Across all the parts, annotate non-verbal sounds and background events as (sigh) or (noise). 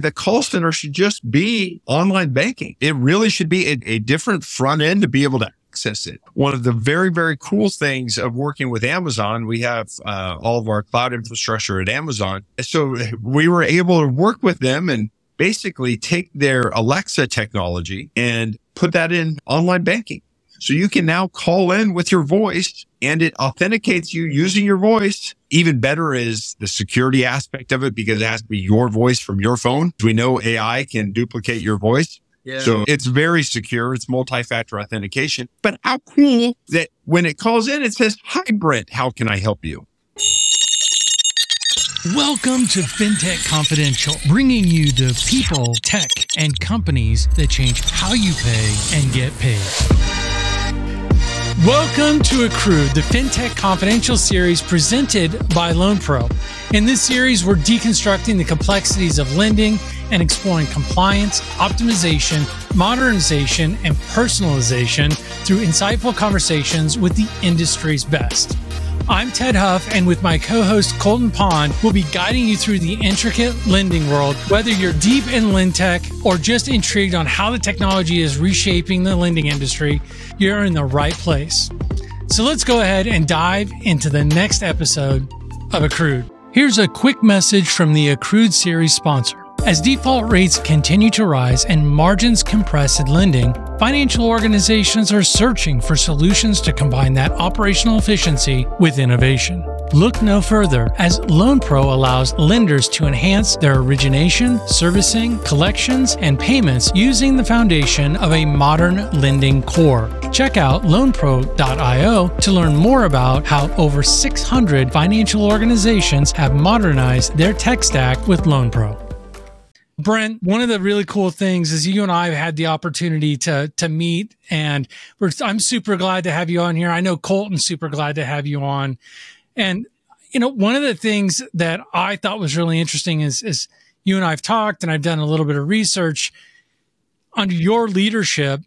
the call center should just be online banking. It really should be a, a different front end to be able to access it. One of the very, very cool things of working with Amazon, we have uh, all of our cloud infrastructure at Amazon. So we were able to work with them and basically take their Alexa technology and put that in online banking. So you can now call in with your voice and it authenticates you using your voice. Even better is the security aspect of it because it has to be your voice from your phone. We know AI can duplicate your voice. Yeah. So it's very secure. It's multi-factor authentication. But how cool that when it calls in, it says, Hi, Brent, how can I help you? Welcome to FinTech Confidential, bringing you the people, tech, and companies that change how you pay and get paid. Welcome to Accrued, the FinTech Confidential series presented by LoanPro. In this series, we're deconstructing the complexities of lending and exploring compliance, optimization, modernization, and personalization through insightful conversations with the industry's best. I'm Tedd Huff, and with my co host Colton Pond, we'll be guiding you through the intricate lending world. Whether you're deep in LendTech or just intrigued on how the technology is reshaping the lending industry, you're in the right place. So let's go ahead and dive into the next episode of Accrued. Here's a quick message from the Accrued series sponsor. As default rates continue to rise and margins compress in lending, financial organizations are searching for solutions to combine that operational efficiency with innovation. Look no further as LoanPro allows lenders to enhance their origination, servicing, collections, and payments using the foundation of a modern lending core. Check out loanpro.io to learn more about how over 600 financial organizations have modernized their tech stack with LoanPro. Brent, one of the really cool things is you and I have had the opportunity to to meet, and I'm super glad to have you on here. I know Colton's super glad to have you on, and you know one of the things that I thought was really interesting is is you and I've talked, and I've done a little bit of research under your leadership.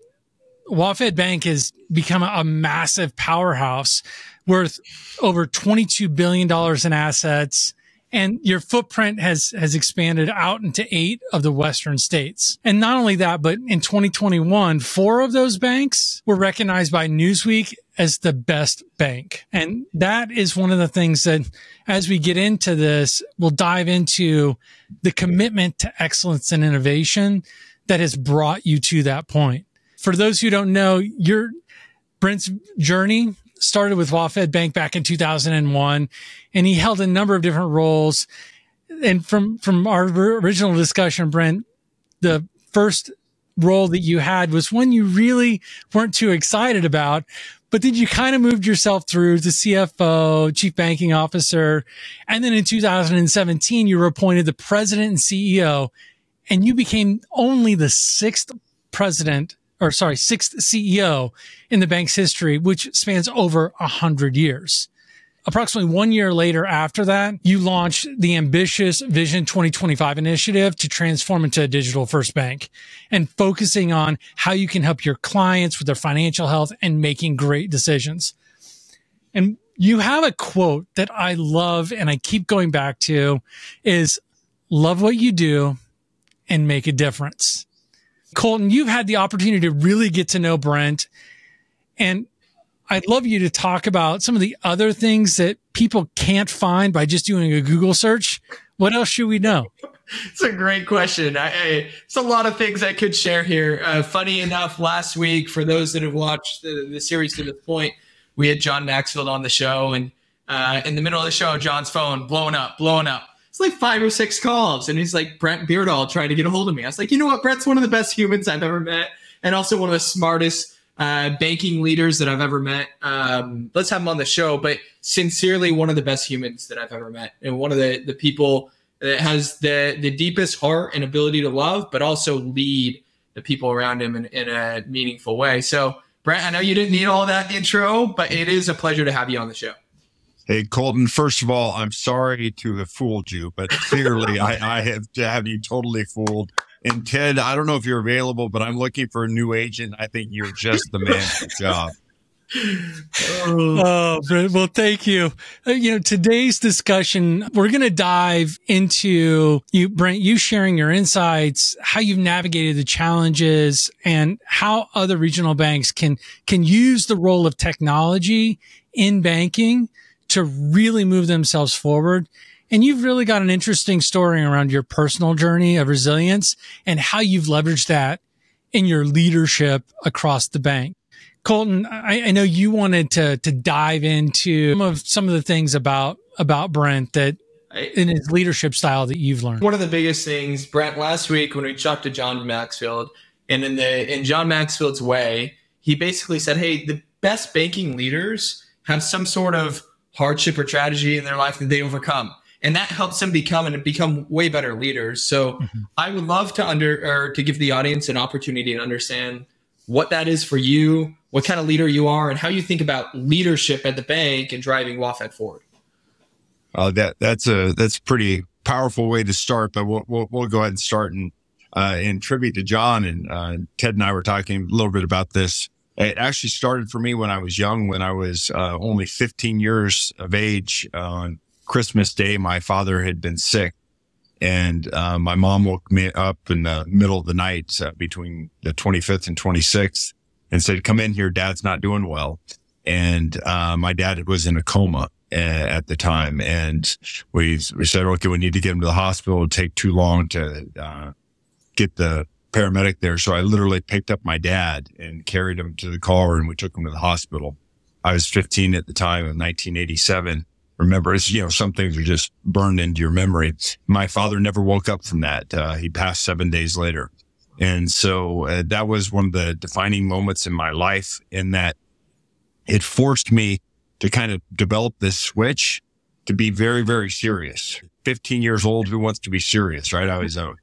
WaFd Bank has become a massive powerhouse worth over $22 billion in assets and your footprint has has expanded out into eight of the western states. And not only that, but in 2021, four of those banks were recognized by Newsweek as the best bank. And that is one of the things that as we get into this, we'll dive into the commitment to excellence and innovation that has brought you to that point. For those who don't know, your Brent's journey started with WaFd Bank back in 2001, and he held a number of different roles. And from from our original discussion, Brent, the first role that you had was one you really weren't too excited about, but then you kind of moved yourself through the CFO, chief banking officer. And then in 2017, you were appointed the president and CEO, and you became only the sixth president or sorry, sixth CEO in the bank's history, which spans over a hundred years. Approximately one year later after that, you launched the ambitious Vision 2025 initiative to transform into a digital first bank and focusing on how you can help your clients with their financial health and making great decisions. And you have a quote that I love and I keep going back to is love what you do and make a difference. Colton, you've had the opportunity to really get to know Brent. And I'd love you to talk about some of the other things that people can't find by just doing a Google search. What else should we know? (laughs) It's a great question. I, I, it's a lot of things I could share here. Uh, funny enough, last week, for those that have watched the, the series to this point, we had John Maxfield on the show. And uh, in the middle of the show, John's phone blowing up, blowing up like five or six calls. And he's like, Brent Beardall trying to get a hold of me. I was like, you know what? Brent's one of the best humans I've ever met and also one of the smartest uh, banking leaders that I've ever met. Um, let's have him on the show. But sincerely, one of the best humans that I've ever met and one of the, the people that has the, the deepest heart and ability to love, but also lead the people around him in, in a meaningful way. So, Brent, I know you didn't need all that intro, but it is a pleasure to have you on the show. Hey, Colton, first of all, I'm sorry to have fooled you, but clearly (laughs) I, I have to have you totally fooled. And Tedd, I don't know if you're available, but I'm looking for a new agent. I think you're just the man for the job. oh, Brent, well, thank you. Uh, you know, today's discussion, we're going to dive into you, Brent, you sharing your insights, how you've navigated the challenges and how other regional banks can, can use the role of technology in banking to really move themselves forward. And you've really got an interesting story around your personal journey of resilience and how you've leveraged that in your leadership across the bank. Colton, I, I, know you wanted to to dive into some of some of the things about about Brent that in his leadership style that you've learned. One of the biggest things, Brent, last week when we talked to John Maxfield, and in the in John Maxfield's way, he basically said, "Hey, the best banking leaders have some sort of hardship or tragedy in their life that they overcome." And that helps them become and become way better leaders. So mm-hmm. I would love to under or to give the audience an opportunity to understand what that is for you, what kind of leader you are, and how you think about leadership at the bank and driving WaFd forward. Uh, that that's a that's a pretty powerful way to start, but we'll we'll, we'll go ahead and start. And uh, in tribute to John and uh, Tedd and I were talking a little bit about this. It actually started for me when I was young, when I was uh, only 15 years of age. on Christmas Day, my father had been sick, and uh, my mom woke me up in the middle of the night uh, between the 25th and 26th and said, come in here. Dad's not doing well. And, uh, my dad was in a coma uh, at the time. And we, we said, okay, we need to get him to the hospital. It'll take too long to, uh, get the paramedic there. So I literally picked up my dad and carried him to the car and we took him to the hospital. I was 15 at the time in 1987. Remember, it's, you know, some things are just burned into your memory. My father never woke up from that. Uh, he passed seven days later. And so uh, that was one of the defining moments in my life in that it forced me to kind of develop this switch to be very, very serious. 15 years old, who wants to be serious, right? I was a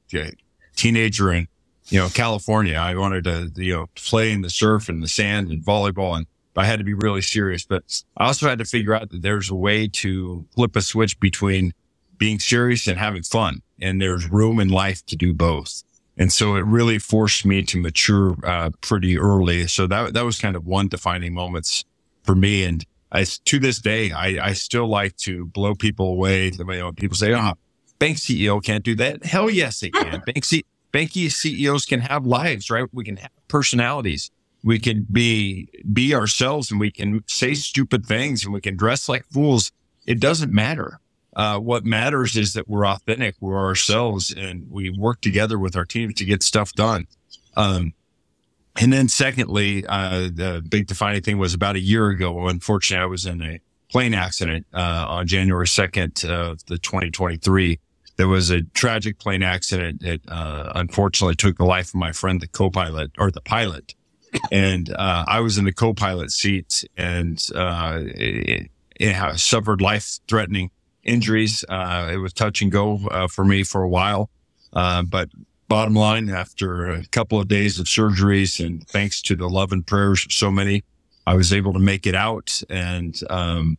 teenager in, you know, California. I wanted to, you know, play in the surf and the sand and volleyball and I had to be really serious, but I also had to figure out that there's a way to flip a switch between being serious and having fun. And there's room in life to do both. And so it really forced me to mature uh, pretty early. So that that was kind of one defining moments for me. And I, to this day, I, I still like to blow people away. You know, people say, "Oh, bank CEO can't do that." Hell yes, they can. (laughs) bank C- bank CEOs can have lives, right? We can have personalities. We can be be ourselves, and we can say stupid things, and we can dress like fools. It doesn't matter. Uh, what matters is that we're authentic, we're ourselves, and we work together with our teams to get stuff done. Um, and then secondly, uh, the big defining thing was about a year ago. Unfortunately, I was in a plane accident, uh, on January 2nd of the 2023. There was a tragic plane accident that, uh, unfortunately took the life of my friend, the co-pilot or the pilot. And, uh, I was in the co-pilot seat and, uh, it, it suffered life threatening injuries. Uh, it was touch and go uh, for me for a while. Uh, but bottom line, after a couple of days of surgeries and thanks to the love and prayers of so many, I was able to make it out and um,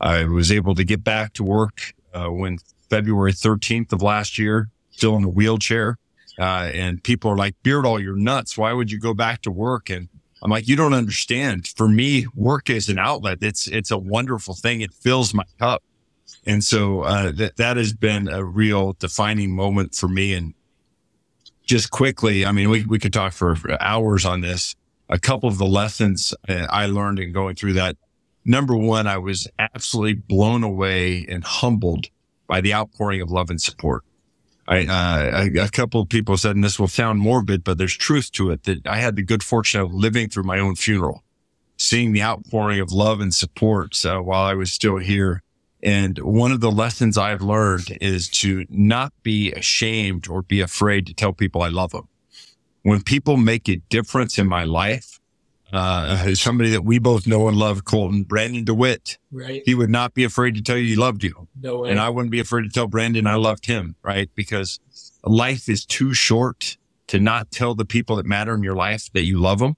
I was able to get back to work uh, when February 13th of last year, still in a wheelchair. Uh, and people are like, Beardall, you're nuts. Why would you go back to work? And I'm like, you don't understand. For me, work is an outlet. It's, it's a wonderful thing. It fills my cup. And so uh, that that has been a real defining moment for me. And just quickly, I mean, we we could talk for hours on this. A couple of the lessons uh, I learned in going through that. Number one, I was absolutely blown away and humbled by the outpouring of love and support. I, uh, a couple of people said, and this will sound morbid, but there's truth to it that I had the good fortune of living through my own funeral, seeing the outpouring of love and support uh, while I was still here and one of the lessons I've learned is to not be ashamed or be afraid to tell people I love them. When people make a difference in my life, uh, somebody that we both know and love, Colton, Brandon DeWitt, right? He would not be afraid to tell you he loved you. No way. And I wouldn't be afraid to tell Brandon I loved him, right? Because life is too short to not tell the people that matter in your life that you love them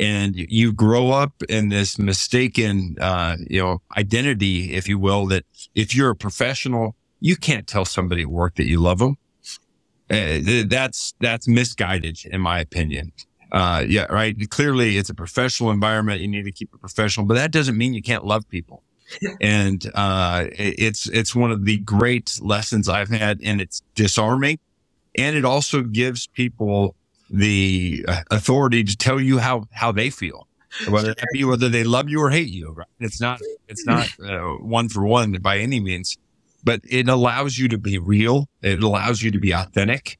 and you grow up in this mistaken, uh, you know, identity, if you will, that if you're a professional, you can't tell somebody at work that you love them. Uh, that's, that's misguided in my opinion. Uh, yeah, right. Clearly, it's a professional environment. You need to keep it professional, but that doesn't mean you can't love people. (laughs) and uh, it's it's one of the great lessons I've had, and it's disarming, and it also gives people the uh, authority to tell you how how they feel, whether that be whether they love you or hate you. Right? It's not it's not (laughs) uh, one for one by any means, but it allows you to be real. It allows you to be authentic,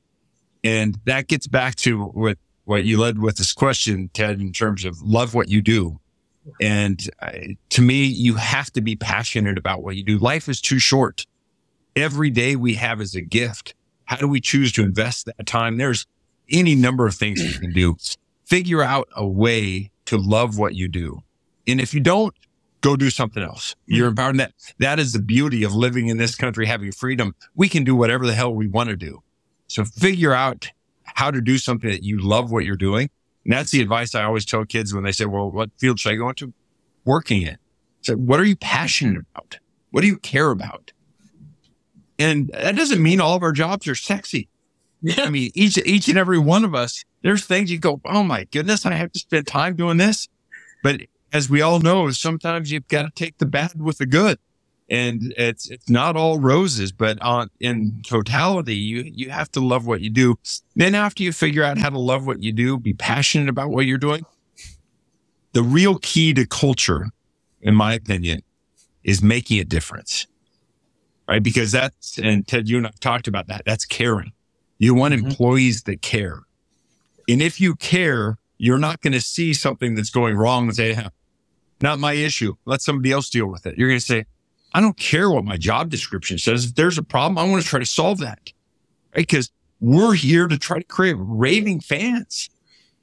and that gets back to what what you led with this question, Tedd, in terms of love what you do. And uh, to me, you have to be passionate about what you do. Life is too short. Every day we have is a gift. How do we choose to invest that time? There's any number of things you can do. Figure out a way to love what you do. And if you don't, go do something else. You're empowered. That, that is the beauty of living in this country, having freedom. We can do whatever the hell we want to do. So figure out how to do something that you love what you're doing. And that's the advice I always tell kids when they say, well, what field should I go into? Working in. So what are you passionate about? What do you care about? And that doesn't mean all of our jobs are sexy. Yeah. I mean, each, each and every one of us, there's things you go, Oh my goodness, I have to spend time doing this. But as we all know, sometimes you've got to take the bad with the good and it's it's not all roses but on in totality you you have to love what you do. Then after you figure out how to love what you do be passionate about what you're doing the real key to culture in my opinion is making a difference right? Because that's and Tedd you and i talked about that. That's caring. You want mm-hmm. employees that care. And if you care you're not going to see something that's going wrong and say not my issue. Let somebody else deal with it. You're going to say I don't care what my job description says. If there's a problem, I want to try to solve that. Right? Because we're here to try to create raving fans.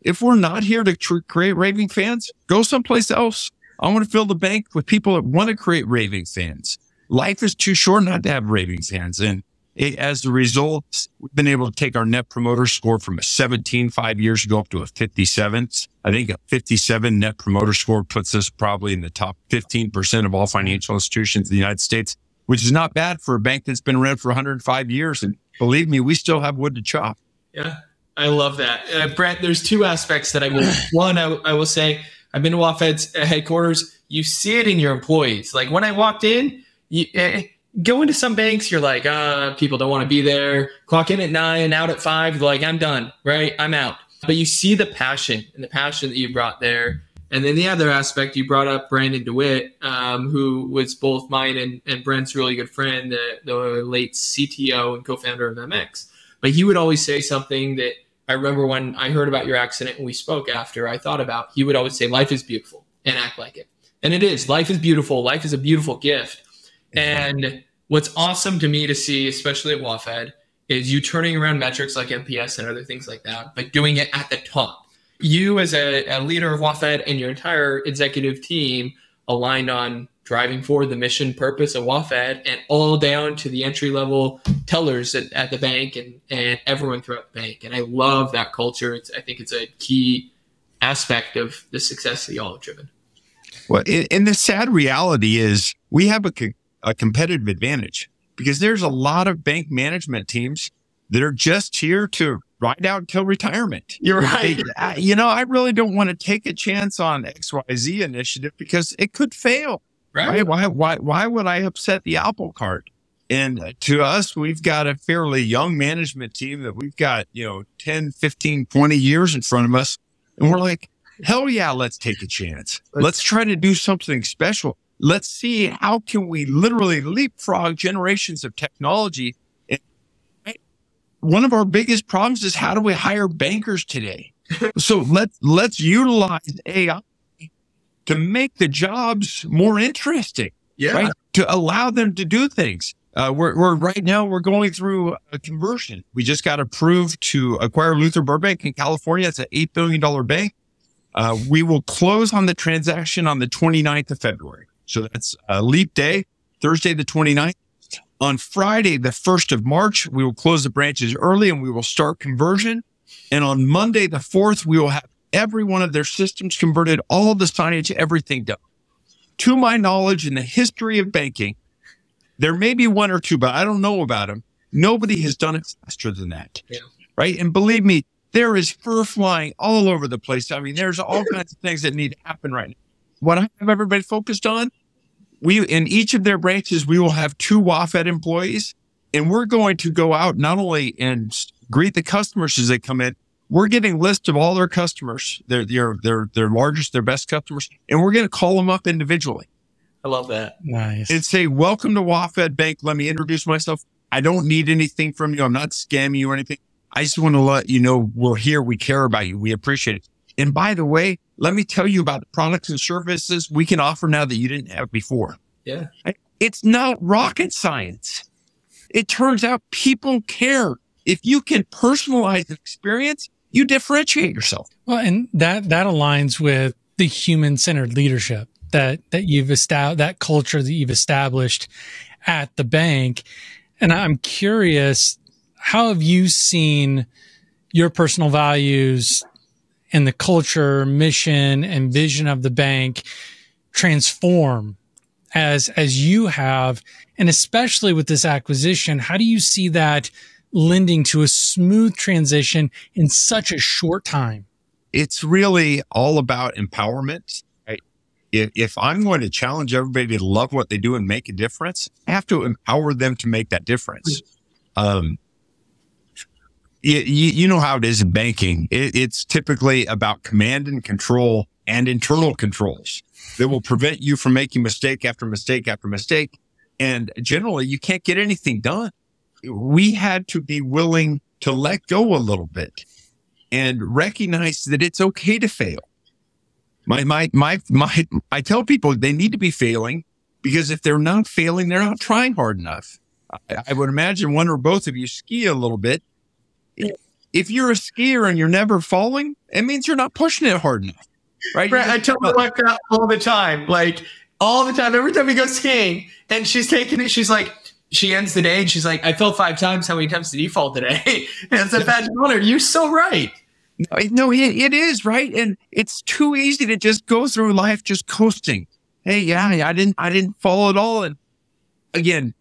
If we're not here to tr- create raving fans, go someplace else. I want to fill the bank with people that want to create raving fans. Life is too short not to have raving fans. And it, as a result, we've been able to take our net promoter score from a 17 five years ago up to a 57. I think a 57 net promoter score puts us probably in the top 15% of all financial institutions in the United States, which is not bad for a bank that's been around for 105 years. And believe me, we still have wood to chop. Yeah, I love that. Uh, Brent, there's two aspects that I will, (sighs) one, I, I will say, I've been to WaFd's headquarters. You see it in your employees. Like when I walked in, you, uh, go into some banks, you're like, uh, people don't want to be there. Clock in at nine, out at five. Like, I'm done, right? I'm out. But you see the passion and the passion that you brought there. And then the other aspect, you brought up Brandon DeWitt, um, who was both mine and, and Brent's really good friend, the, the late CTO and co founder of MX. But he would always say something that I remember when I heard about your accident and we spoke after, I thought about, he would always say, Life is beautiful and act like it. And it is. Life is beautiful. Life is a beautiful gift and what's awesome to me to see, especially at WaFd, is you turning around metrics like NPS and other things like that, but doing it at the top. You, as a, a leader of WaFd and your entire executive team, aligned on driving forward the mission purpose of WaFd and all down to the entry level tellers at, at, the bank and, and everyone throughout the bank. And I love that culture. It's, I think it's a key aspect of the success that y'all have driven. Well, and the sad reality is we have a a competitive advantage because there's a lot of bank management teams that are just here to ride out until retirement. You're right. I, you know, I really don't want to take a chance on XYZ initiative because it could fail. Right. right? Why, why, why would I upset the apple cart? And uh, to us, we've got a fairly young management team that we've got, you know, 10, 15, 20 years in front of us. And we're like, hell yeah, let's take a chance. Let's try to do something special. Let's see how can we literally leapfrog generations of technology. One of our biggest problems is how do we hire bankers today? (laughs) so let's let's utilize AI to make the jobs more interesting. Yeah. Right? To allow them to do things. Uh, we're, we're right now we're going through a conversion. We just got approved to acquire Luther Burbank in California. It's an eight billion dollar bank. Uh, we will close on the transaction on the 29th of February. So that's a leap day, Thursday, the 29th. On Friday, the 1st of March, we will close the branches early and we will start conversion. And on Monday, the 4th, we will have every one of their systems converted, all the signage, everything done. To my knowledge, in the history of banking, there may be one or two, but I don't know about them. Nobody has done it faster than that. Yeah. Right. And believe me, There is fur flying all over the place. I mean, there's all kinds of things that need to happen right now. What I have everybody focused on, we in each of their branches, we will have two WaFd employees, and we're going to go out not only and greet the customers as they come in, we're getting lists of all their customers, their their their their largest, their best customers, and we're going to call them up individually. I love that. Nice. And say, "Welcome to WaFd Bank. Let me introduce myself. I don't need anything from you. I'm not scamming you or anything. I just want to let you know we're here. We care about you. We appreciate it. And by the way, let me tell you about the products and services we can offer now that you didn't have before. Yeah. It's not rocket science. It turns out people care. If you can personalize the experience, you differentiate yourself. Well, and that that aligns with the human centered leadership that that you've established, that culture that you've established at the bank. And I'm curious, how have you seen your personal values and the culture, mission, and vision of the bank transform as as you have, and especially with this acquisition? How do you see that? lending to a smooth transition in such a short time? It's really all about empowerment. If, if I'm going to challenge everybody to love what they do and make a difference, I have to empower them to make that difference. Um, you, you know how it is in banking. It, it's typically about command and control and internal controls that will prevent you from making mistake after mistake after mistake. And generally, you can't get anything done we had to be willing to let go a little bit and recognize that it's okay to fail. My, my, my, my, I tell people they need to be failing because if they're not failing, they're not trying hard enough. I, I would imagine one or both of you ski a little bit. If you're a skier and you're never falling, it means you're not pushing it hard enough. Right. I tell my wife that all the time, like all the time, every time we go skiing and she's taking it, she's like, she ends the day and she's like, I fell five times. How many times did he fall today? (laughs) and it's a badge of honor. You're so right. No, it, it is right. And it's too easy to just go through life just coasting. Hey, yeah, I didn't, I didn't fall at all. And again,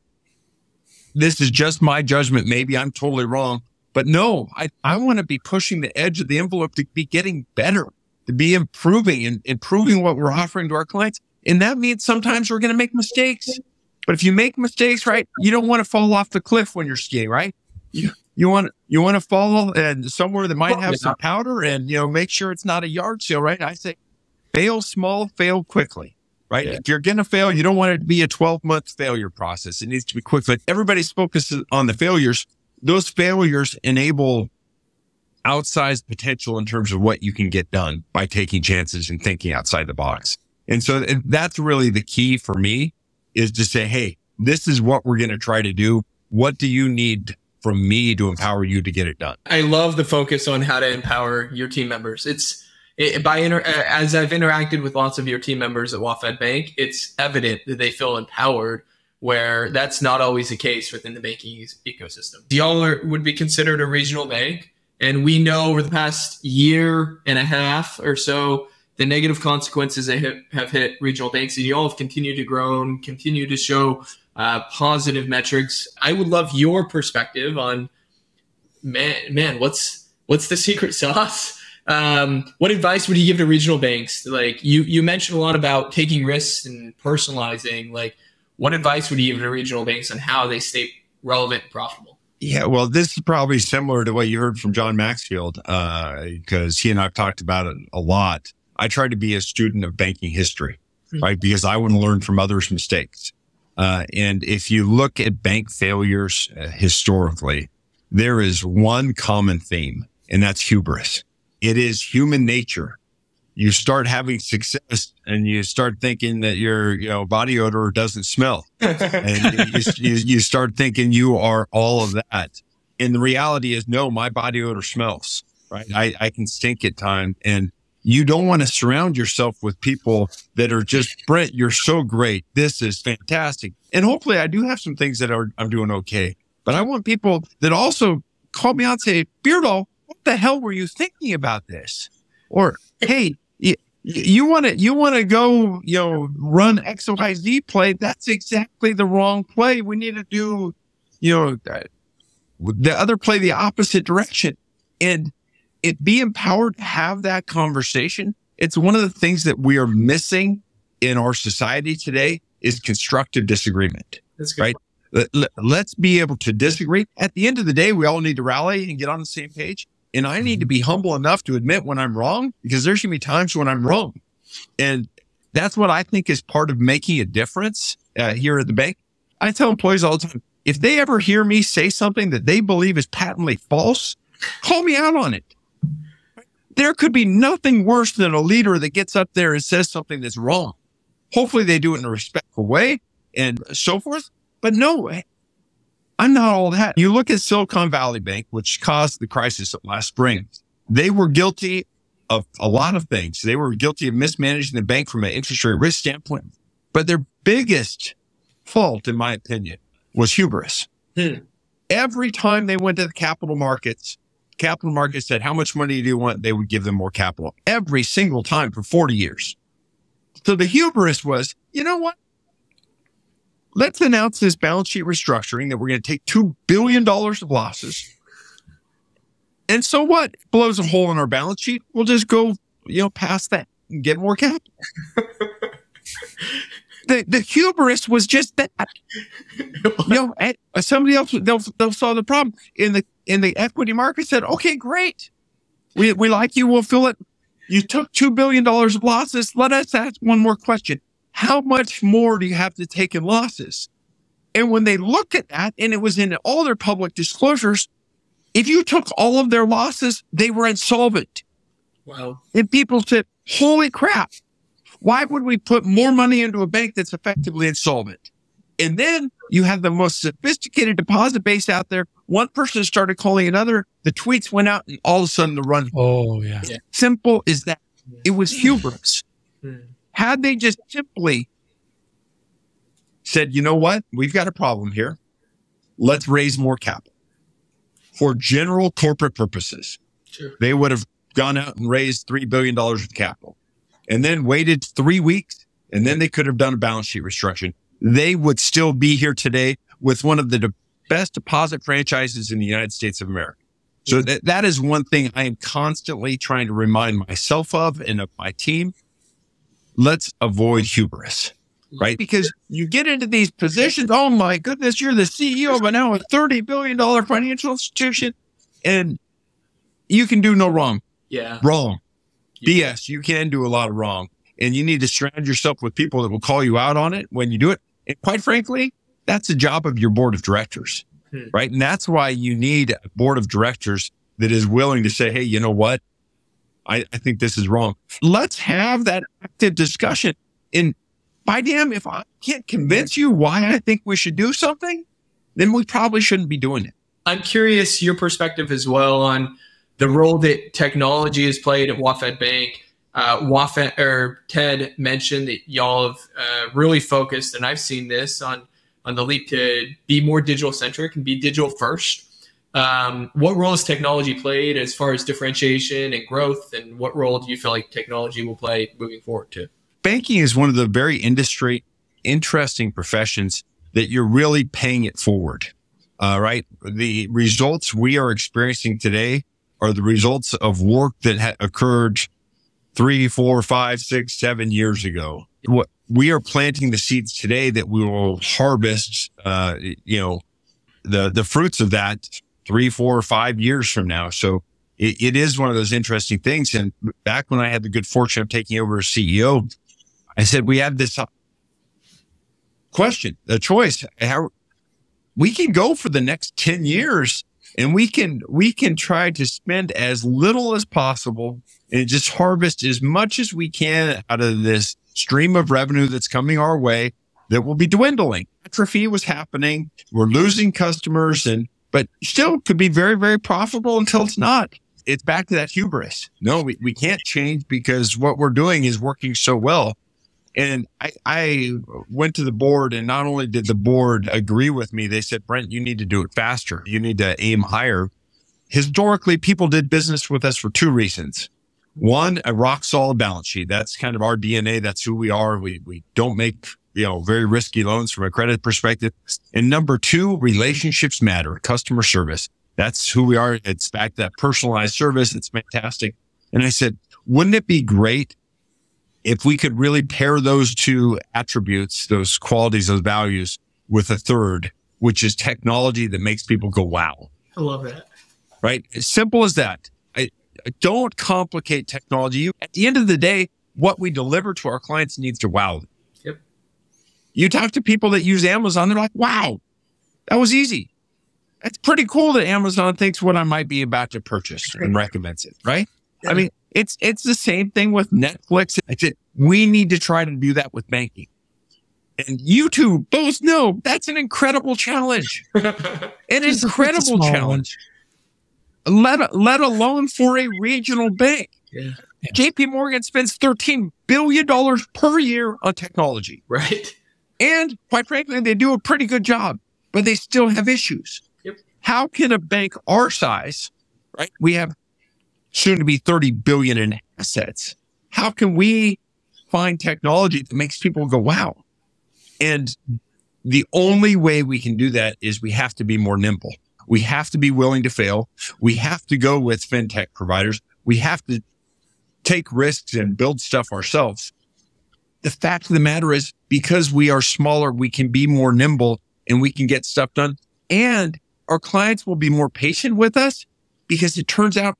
this is just my judgment. Maybe I'm totally wrong, but no, I, I want to be pushing the edge of the envelope to be getting better, to be improving and improving what we're offering to our clients. And that means sometimes we're going to make mistakes. But if you make mistakes, right, you don't want to fall off the cliff when you're skiing, right? You, you want you want to fall and somewhere that might have some powder and you know make sure it's not a yard sale, right? I say fail small, fail quickly, right? Yeah. If you're gonna fail, you don't want it to be a 12 month failure process. It needs to be quick. But everybody's focused on the failures. Those failures enable outsized potential in terms of what you can get done by taking chances and thinking outside the box. And so that's really the key for me is to say, Hey, this is what we're going to try to do. What do you need from me to empower you to get it done? I love the focus on how to empower your team members. It's it, by inter- as I've interacted with lots of your team members at WaFd Bank, it's evident that they feel empowered where that's not always the case within the banking ecosystem. Y'all are, would be considered a regional bank. And we know over the past year and a half or so, the negative consequences that hit, have hit regional banks, and you all have continued to grow and continue to show uh, positive metrics. I would love your perspective on man, man, what's what's the secret (laughs) sauce? Um, what advice would you give to regional banks? Like you, you mentioned a lot about taking risks and personalizing. Like, what advice would you give to regional banks on how they stay relevant and profitable? Yeah, well, this is probably similar to what you heard from John Maxfield, because uh, he and I've talked about it a lot. I try to be a student of banking history, mm-hmm. right? Because I want to learn from others' mistakes. Uh, and if you look at bank failures uh, historically, there is one common theme, and that's hubris. It is human nature. You start having success and you start thinking that your, you know, body odor doesn't smell. (laughs) and you, you, you start thinking you are all of that. And the reality is, no, my body odor smells, right? I, I can stink at times. And you don't want to surround yourself with people that are just Brent, you're so great. This is fantastic. And hopefully I do have some things that are I'm doing okay. But I want people that also call me out and say, Beardo, what the hell were you thinking about this? Or hey, you, want to you want to go you know run XYZ play? That's exactly the wrong play. We need to do you know the other play the opposite direction. And it be empowered to have that conversation. It's one of the things that we are missing in our society today is constructive disagreement. That's good. Right. Let, let's be able to disagree. At the end of the day, we all need to rally and get on the same page. And I need to be humble enough to admit when I'm wrong because there's going to be times when I'm wrong. And that's what I think is part of making a difference uh, here at the bank. I tell employees all the time, if they ever hear me say something that they believe is patently false, call me out on it. There could be nothing worse than a leader that gets up there and says something that's wrong. Hopefully they do it in a respectful way and so forth. But no, I'm not all that. You look at Silicon Valley Bank, which caused the crisis last spring. They were guilty of a lot of things. They were guilty of mismanaging the bank from an interest rate risk standpoint. But their biggest fault, in my opinion, was hubris. Hmm. Every time they went to the capital markets, capital markets said, how much money do you want? They would give them more capital every single time for 40 years. So the hubris was, you know what? Let's announce this balance sheet restructuring that we're going to take $2 billion of losses. And so what? Blows a hole in our balance sheet. We'll just go, you know, past that and get more capital. (laughs) the, the hubris was just that. (laughs) you know, somebody else, they'll, they'll solve the problem in the, in the equity market said, okay, great. We, we like you. We'll fill it. You took $2 billion of losses. Let us ask one more question. How much more do you have to take in losses? And when they looked at that and it was in all their public disclosures, if you took all of their losses, they were insolvent. Wow. And people said, holy crap. Why would we put more money into a bank that's effectively insolvent? And then you have the most sophisticated deposit base out there. One person started calling another. The tweets went out and all of a sudden the run. Oh, yeah. Simple as that. It was hubris. Hmm. Had they just simply said, you know what? We've got a problem here. Let's raise more capital for general corporate purposes. Sure. They would have gone out and raised $3 billion of capital and then waited three weeks and then they could have done a balance sheet restructuring. They would still be here today with one of the de- best deposit franchises in the United States of America. So that, that is one thing I am constantly trying to remind myself of and of my team. Let's avoid hubris, right? Because you get into these positions. Oh my goodness, you're the CEO of a now a $30 billion financial institution and you can do no wrong. Yeah. Wrong. Yeah. BS. You can do a lot of wrong and you need to surround yourself with people that will call you out on it when you do it. And quite frankly, that's the job of your board of directors, Hmm. right? And that's why you need a board of directors that is willing to say, Hey, you know what? I, I think this is wrong. Let's have that active discussion. And by damn, if I can't convince you why I think we should do something, then we probably shouldn't be doing it. I'm curious your perspective as well on the role that technology has played at WaFd Bank. Uh, WaFd or Tedd mentioned that y'all have uh, really focused, and I've seen this on on the leap to be more digital centric and be digital first. Um, what role has technology played as far as differentiation and growth, and what role do you feel like technology will play moving forward too? banking is one of the very industry interesting professions that you're really paying it forward. Uh, right. The results we are experiencing today are the results of work that ha- occurred three, four, five, six, seven years ago. What we are planting the seeds today that we will harvest, uh, you know, the, the fruits of that three, four, five years from now. So it, it is one of those interesting things. And back when I had the good fortune of taking over as CEO, I said, we have this uh, question, a choice. How we can go for the next 10 years and we can, we can try to spend as little as possible and just harvest as much as we can out of this stream of revenue that's coming our way that will be dwindling. Atrophy was happening. We're losing customers and, but still could be very, very profitable until it's not. It's back to that hubris. No, we, we can't change because what we're doing is working so well. And I, I went to the board and not only did the board agree with me, they said, Brent, you need to do it faster. You need to aim higher. Historically, people did business with us for two reasons. One, a rock solid balance sheet. That's kind of our DNA. That's who we are. We, we don't make, you know, very risky loans from a credit perspective. And number two, relationships matter, customer service. That's who we are. It's back to that personalized service. It's fantastic. And I said, wouldn't it be great if we could really pair those two attributes, those qualities, those values with a third, which is technology that makes people go, wow. I love that. Right? As simple as that. I, I don't complicate technology. At the end of the day, what we deliver to our clients needs to wow. them. You talk to people that use Amazon, they're like, wow, that was easy. That's pretty cool that Amazon thinks what I might be about to purchase and recommends it, right? I mean, it's it's the same thing with Netflix. We need to try to do that with banking. And you two both know that's an incredible challenge. (laughs) An Just a- it's a incredible one. challenge. Let, let alone for a regional bank. Yeah. JP Morgan spends $13 billion per year on technology. Right. And quite frankly, they do a pretty good job, but they still have issues. Yep. How can a bank our size, right? We have soon to be 30 billion in assets. How can we find technology that makes people go, wow? And the only way we can do that is we have to be more nimble. We have to be willing to fail. We have to go with fintech providers. We have to take risks and build stuff ourselves. The fact of the matter is because we are smaller, we can be more nimble and we can get stuff done. And our clients will be more patient with us because it turns out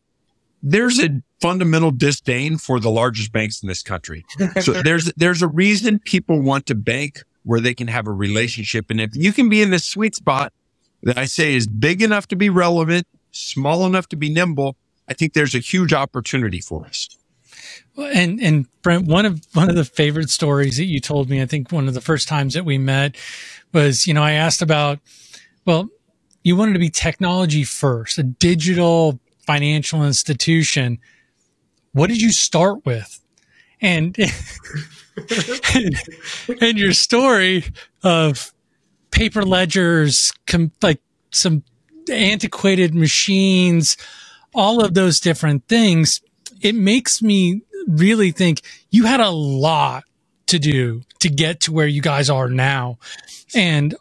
there's a fundamental disdain for the largest banks in this country. (laughs) So there's there's a reason people want to bank where they can have a relationship. And if you can be in this sweet spot that I say is big enough to be relevant, small enough to be nimble, I think there's a huge opportunity for us. And and Brent, one of one of the favorite stories that you told me, I think one of the first times that we met was, you know, I asked about, well, you wanted to be technology first, a digital financial institution. What did you start with? And (laughs) and your story of paper ledgers, com- like some antiquated machines, all of those different things, it makes me really think you had a lot to do to get to where you guys are now. And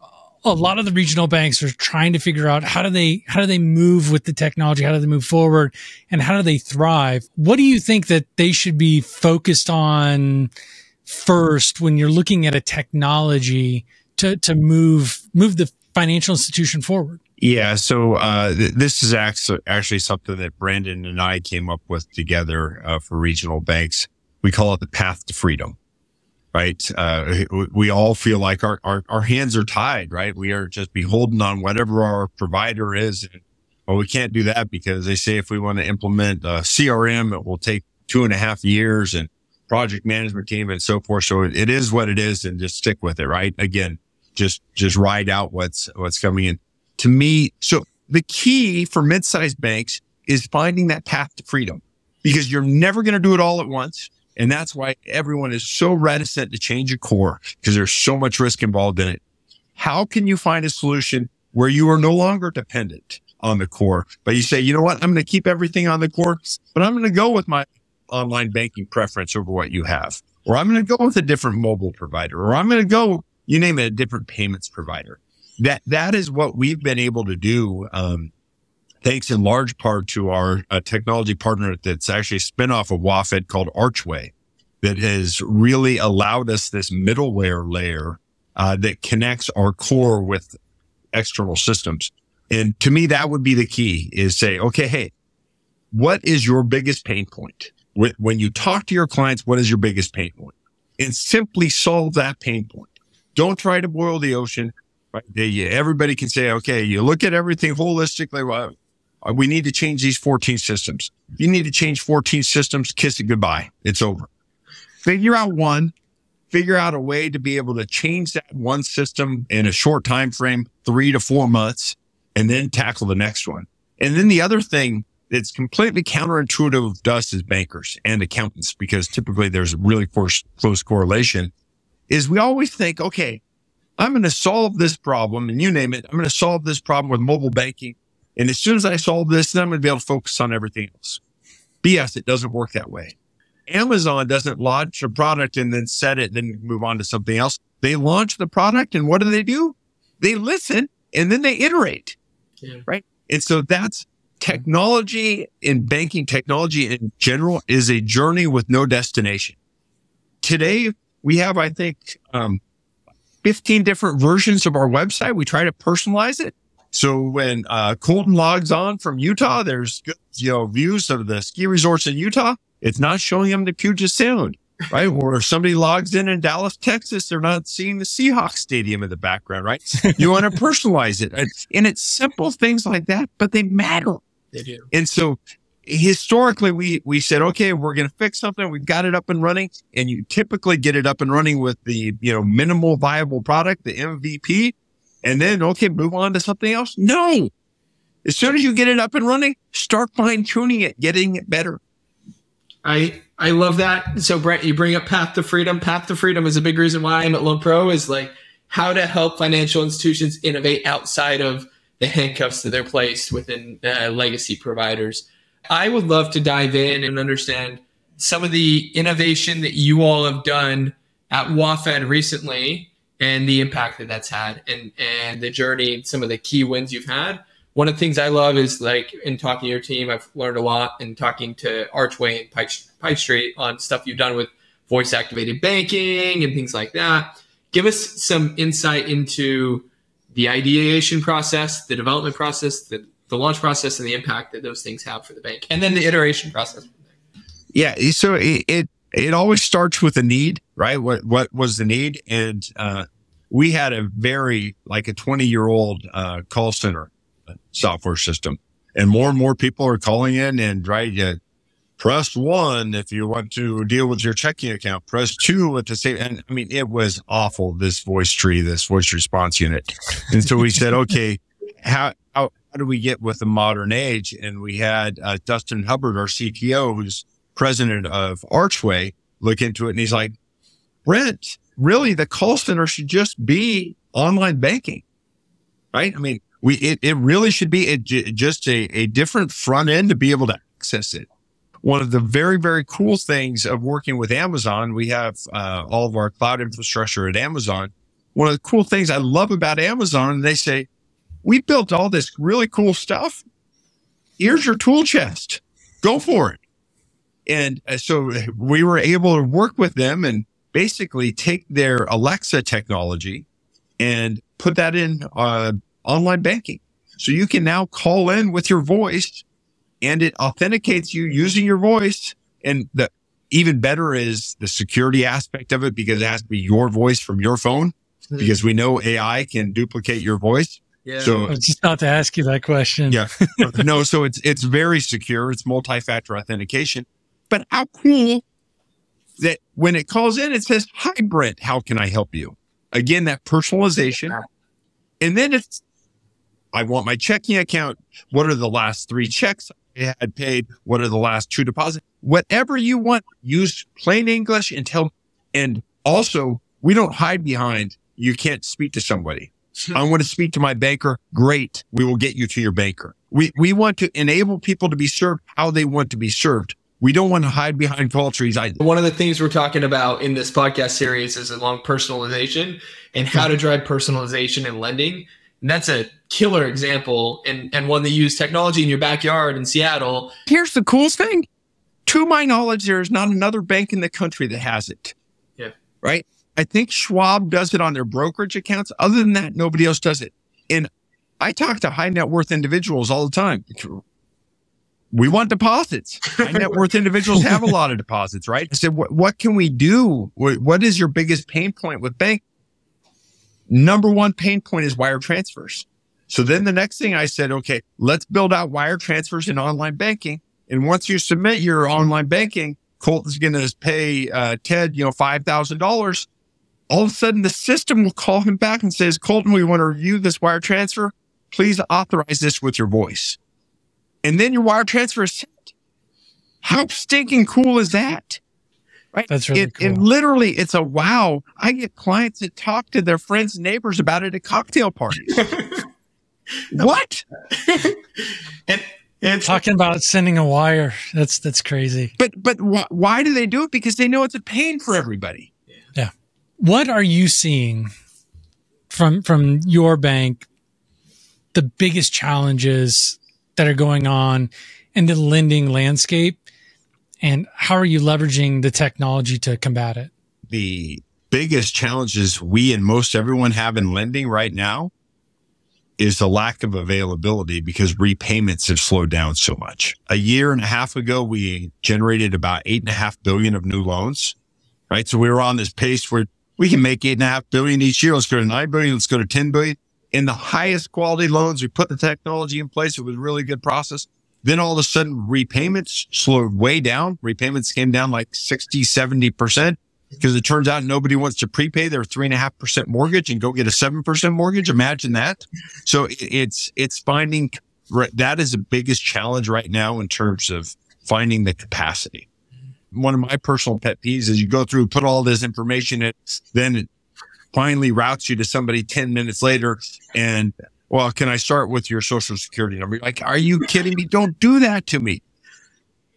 a lot of the regional banks are trying to figure out how do they how do they move with the technology? How do they move forward? And how do they thrive? What do you think that they should be focused on first when you're looking at a technology to to move move the financial institution forward Yeah. So uh, th- this is actually, something that Brandon and I came up with together uh, for regional banks. We call it the path to freedom. Right. Uh, we- all feel like our, our, our hands are tied, right? We are just beholden on whatever our provider is. Well, we can't do that because they say if we want to implement a CRM, it will take two and a half years and project management team and so forth. So it is what it is and just stick with it. Right. Again, just, just ride out what's, what's coming in to me. So the key for mid-sized banks is finding that path to freedom because you're never going to do it all at once. And that's why everyone is so reticent to change a core because there's so much risk involved in it. How can you find a solution where you are no longer dependent on the core, but you say, you know what? I'm going to keep everything on the core, but I'm going to go with my online banking preference over what you have, or I'm going to go with a different mobile provider, or I'm going to go, you name it, a different payments provider that that is what we've been able to do um, thanks in large part to our uh, technology partner that's actually a spinoff of WaFd called Archway that has really allowed us this middleware layer uh, that connects our core with external systems. And to me, that would be the key is say, okay, hey, what is your biggest pain point? When when you talk to your clients, what is your biggest pain point? And simply solve that pain point. Don't try to boil the ocean right? They, everybody can say, okay, you look at everything holistically. Well, uh, we need to change these 14 systems. You need to change 14 systems, kiss it goodbye. It's over. Figure out one, figure out a way to be able to change that one system in a short time frame, three to four months, and then tackle the next one. And then the other thing that's completely counterintuitive to us as bankers and accountants, because typically there's a really close correlation, is we always think, okay, I'm going to solve this problem and you name it. I'm going to solve this problem with mobile banking. And as soon as I solve this, then I'm going to be able to focus on everything else. BS, it doesn't work that way. Amazon doesn't launch a product and then set it, then move on to something else. They launch the product and what do they do? They listen and then they iterate. Yeah. Right. And so that's technology in banking technology in general is a journey with no destination. Today we have, I think, um, 15 different versions of our website. We try to personalize it. So when uh, Colton logs on from Utah, there's you know views of the ski resorts in Utah. It's not showing them the Puget Sound, right? or if somebody logs in in Dallas, Texas, they're not seeing the Seahawks stadium in the background, right? You want to (laughs) personalize it, and it's simple things like that, but they matter. They do. And so historically we we said okay we're going to fix something. We've got it up and running. And you typically get it up and running with the you know minimal viable product the mvp and then okay move on to something else? No. As soon as you get it up and running start fine tuning it getting it better. I i love that. So brent you bring up path to freedom. Path to freedom is a big reason why i'm at LoanPro is like how to help financial institutions innovate outside of the handcuffs that they're placed within uh, legacy providers I would love to dive in and understand some of the innovation that you all have done at WaFd recently and the impact that that's had and, and the journey, some of the key wins you've had. One of the things I love is like in talking to your team, I've learned a lot and talking to Archway and Pike, Pike Street on stuff you've done with voice activated banking and things like that. Give us some insight into the ideation process, the development process, the the launch process and the impact that those things have for the bank, and then the iteration process. Yeah, so it it, it always starts with a need, right? What what was the need? And uh, we had a very like a twenty year old uh, call center software system, and more and more people are calling in and right. Uh, press one if you want to deal with your checking account. Press two at the same. And I mean, it was awful. This voice tree, this voice response unit. And so we said, okay, how how do we get with the modern age? And we had uh, Dustin Hubbard, our CTO, who's president of Archway, look into it. And he's like, Brent, really, the call center should just be online banking, right? I mean, we it, it really should be just a, a different front end to be able to access it. One of the very, very cool things of working with Amazon, we have uh, all of our cloud infrastructure at Amazon. One of the cool things I love about Amazon, they say, we built all this really cool stuff. Here's your tool chest. Go for it. And uh, so we were able to work with them and basically take their Alexa technology and put that in uh, online banking. So you can now call in with your voice and it authenticates you using your voice. And the even better is the security aspect of it because it has to be your voice from your phone mm-hmm. because we know AI can duplicate your voice. Yeah. So I was just about to ask you that question. Yeah. (laughs) no, so it's it's very secure. It's multi-factor authentication. But how cool that when it calls in, it says, Hi Brent, how can I help you? Again, that personalization. And then it's I want my checking account. What are the last three checks I had paid? What are the last two deposits? Whatever you want, use plain English and tell and also we don't hide behind you can't speak to somebody. I want to speak to my banker. Great. We will get you to your banker. We, we want to enable people to be served how they want to be served. We don't want to hide behind call trees either. One of the things we're talking about in this podcast series is along personalization and how to drive personalization in lending. And that's a killer example and, and one that use technology in your backyard in Seattle. Here's the coolest thing. To my knowledge, there is not another bank in the country that has it. Yeah. Right? I think Schwab does it on their brokerage accounts. Other than that, nobody else does it. And I talk to high net worth individuals all the time. We want deposits. High net worth individuals have a (laughs) lot of deposits, right? I said, what, what can we do? What, what is your biggest pain point with bank? Number one pain point is wire transfers. So then the next thing I said, okay, let's build out wire transfers in online banking. And once you submit your online banking, Colton's going to pay uh, Tedd, you know, five thousand dollars all of a sudden the system will call him back and says, Colton, we want to review this wire transfer. Please authorize this with your voice. And then your wire transfer is sent. How stinking cool is that? Right. That's really it, cool. And literally it's a wow. I get clients that talk to their friends and neighbors about it at cocktail parties. (laughs) what? (laughs) and it's talking about sending a wire. That's, that's crazy. But, but wh- why do they do it? Because they know it's a pain for everybody. What are you seeing from from your bank the biggest challenges that are going on in the lending landscape? And how are you leveraging the technology to combat it? The biggest challenges we and most everyone have in lending right now is the lack of availability because repayments have slowed down so much. A year and a half ago, we generated about eight and a half billion of new loans, right? So we were on this pace where we can make eight and a half billion each year. Let's go to nine billion. Let's go to 10 billion. In the highest quality loans, we put the technology in place. It was a really good process. Then all of a sudden repayments slowed way down. Repayments came down like 60, 70% because it turns out nobody wants to prepay their three and a half percent mortgage and go get a seven percent mortgage. Imagine that. So it's, it's finding that is the biggest challenge right now in terms of finding the capacity. One of my personal pet peeves is you go through, put all this information in, then it finally routes you to somebody 10 minutes later and well, can I start with your social security number? Like, are you kidding me? Don't do that to me.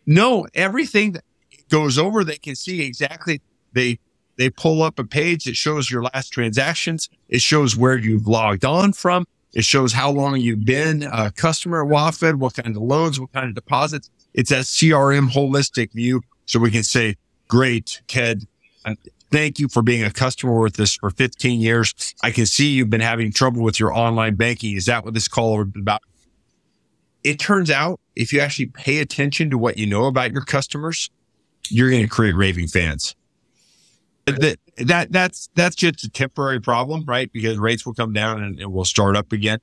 No, everything that goes over, they can see exactly they they pull up a page that shows your last transactions. It shows where you've logged on from. It shows how long you've been a customer at WaFd, what kind of loans, what kind of deposits. It's a CRM holistic view. So we can say, great, Tedd, thank you for being a customer with us for 15 years. I can see you've been having trouble with your online banking. Is that what this call is about? It turns out if you actually pay attention to what you know about your customers, you're going to create raving fans that, that that's that's just a temporary problem, right? Because rates will come down and it will start up again.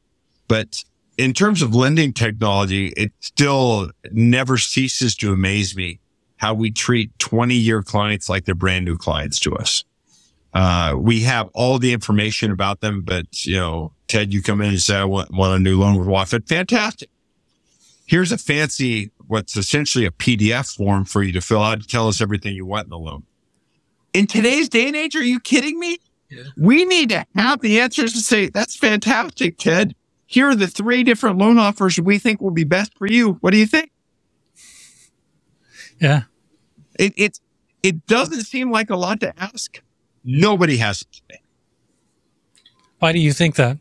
But in terms of lending technology, it still never ceases to amaze me how we treat 20 year clients like they're brand new clients to us. Uh, we have all the information about them, but you know, Tedd, you come in and say, I want, want a new loan with WaFd. Fantastic. Here's a fancy, what's essentially a PDF form for you to fill out to tell us everything you want in the loan in today's day and age, are you kidding me? Yeah. We need to have the answers to say, that's fantastic, Tedd. Here are the three different loan offers we think will be best for you. What do you think? Yeah. It, it, it doesn't seem like a lot to ask. Nobody has it today. Why do you think that?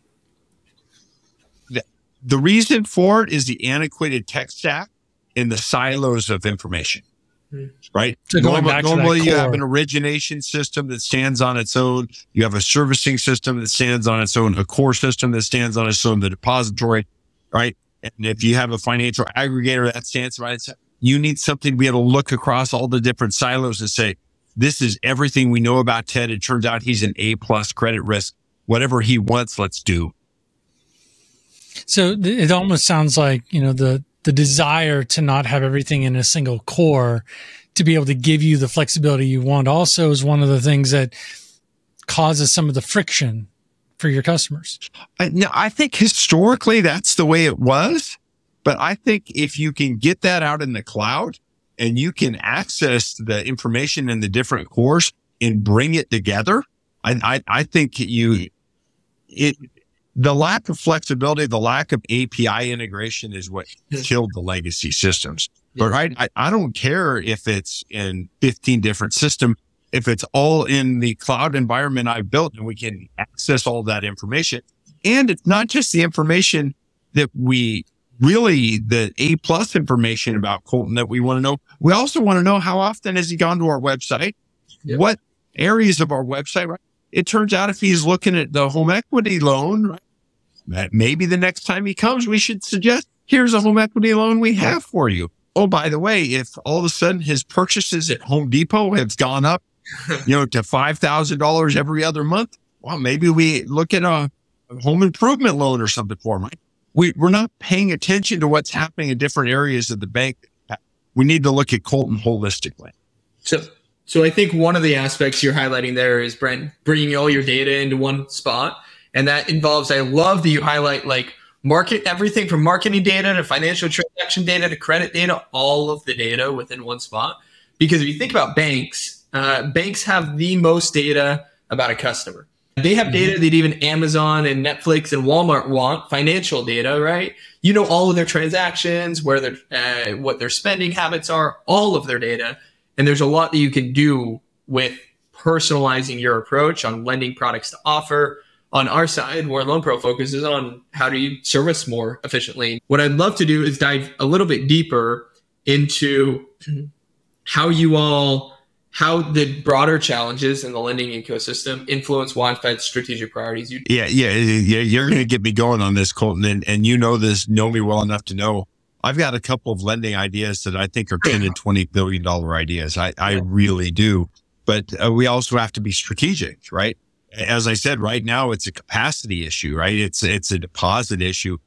The, the reason for it is the antiquated tech stack and the silos of information. Hmm. Right. So normally, normally you have an origination system that stands on its own. You have a servicing system that stands on its own, a core system that stands on its own, the depository, right? And if you have a financial aggregator that stands right, you need something to be able to look across all the different silos and say, this is everything we know about Tedd. It turns out he's an A plus credit risk. Whatever he wants, let's do. So it almost sounds like, you know, the, the desire to not have everything in a single core to be able to give you the flexibility you want also is one of the things that causes some of the friction for your customers. I, no, I think historically that's the way it was. But I think if you can get that out in the cloud and you can access the information in the different cores and bring it together, I, I, I think you, it, the lack of flexibility, the lack of API integration is what killed the legacy systems. But right, I, I don't care if it's in 15 different systems. If it's all in the cloud environment I've built and we can access all that information. And it's not just the information that we really the A plus information about Colton that we want to know. We also want to know how often has he gone to our website? Yep. What areas of our website, right? It turns out if he's looking at the home equity loan, right? that maybe the next time he comes, we should suggest here's a home equity loan we have for you. Oh, by the way, if all of a sudden his purchases at Home Depot have gone up, (laughs) you know, to $5,000 every other month, well, maybe we look at a, a home improvement loan or something for him. We, we're not paying attention to what's happening in different areas of the bank. We need to look at Colton holistically. So, so I think one of the aspects you're highlighting there is Brent bringing all your data into one spot. And that involves, I love that you highlight like market everything from marketing data to financial transaction data to credit data, all of the data within one spot. Because if you think about banks, uh, banks have the most data about a customer. They have data mm-hmm. that even Amazon and Netflix and Walmart want financial data, right? You know all of their transactions, where their uh, what their spending habits are, all of their data, and there's a lot that you can do with personalizing your approach on lending products to offer, on our side, where LoanPro focuses on how do you service more efficiently. What I'd love to do is dive a little bit deeper into how you all how the broader challenges in the lending ecosystem influence WaFd's strategic priorities. You- yeah, yeah, yeah. You're going to get me going on this, Colton, and, and you know this, know me well enough to know I've got a couple of lending ideas that I think are 10 and 20 billion dollar ideas. I, I really do. But uh, we also have to be strategic, right? As I said, right now it's a capacity issue, right? It's, it's a deposit issue.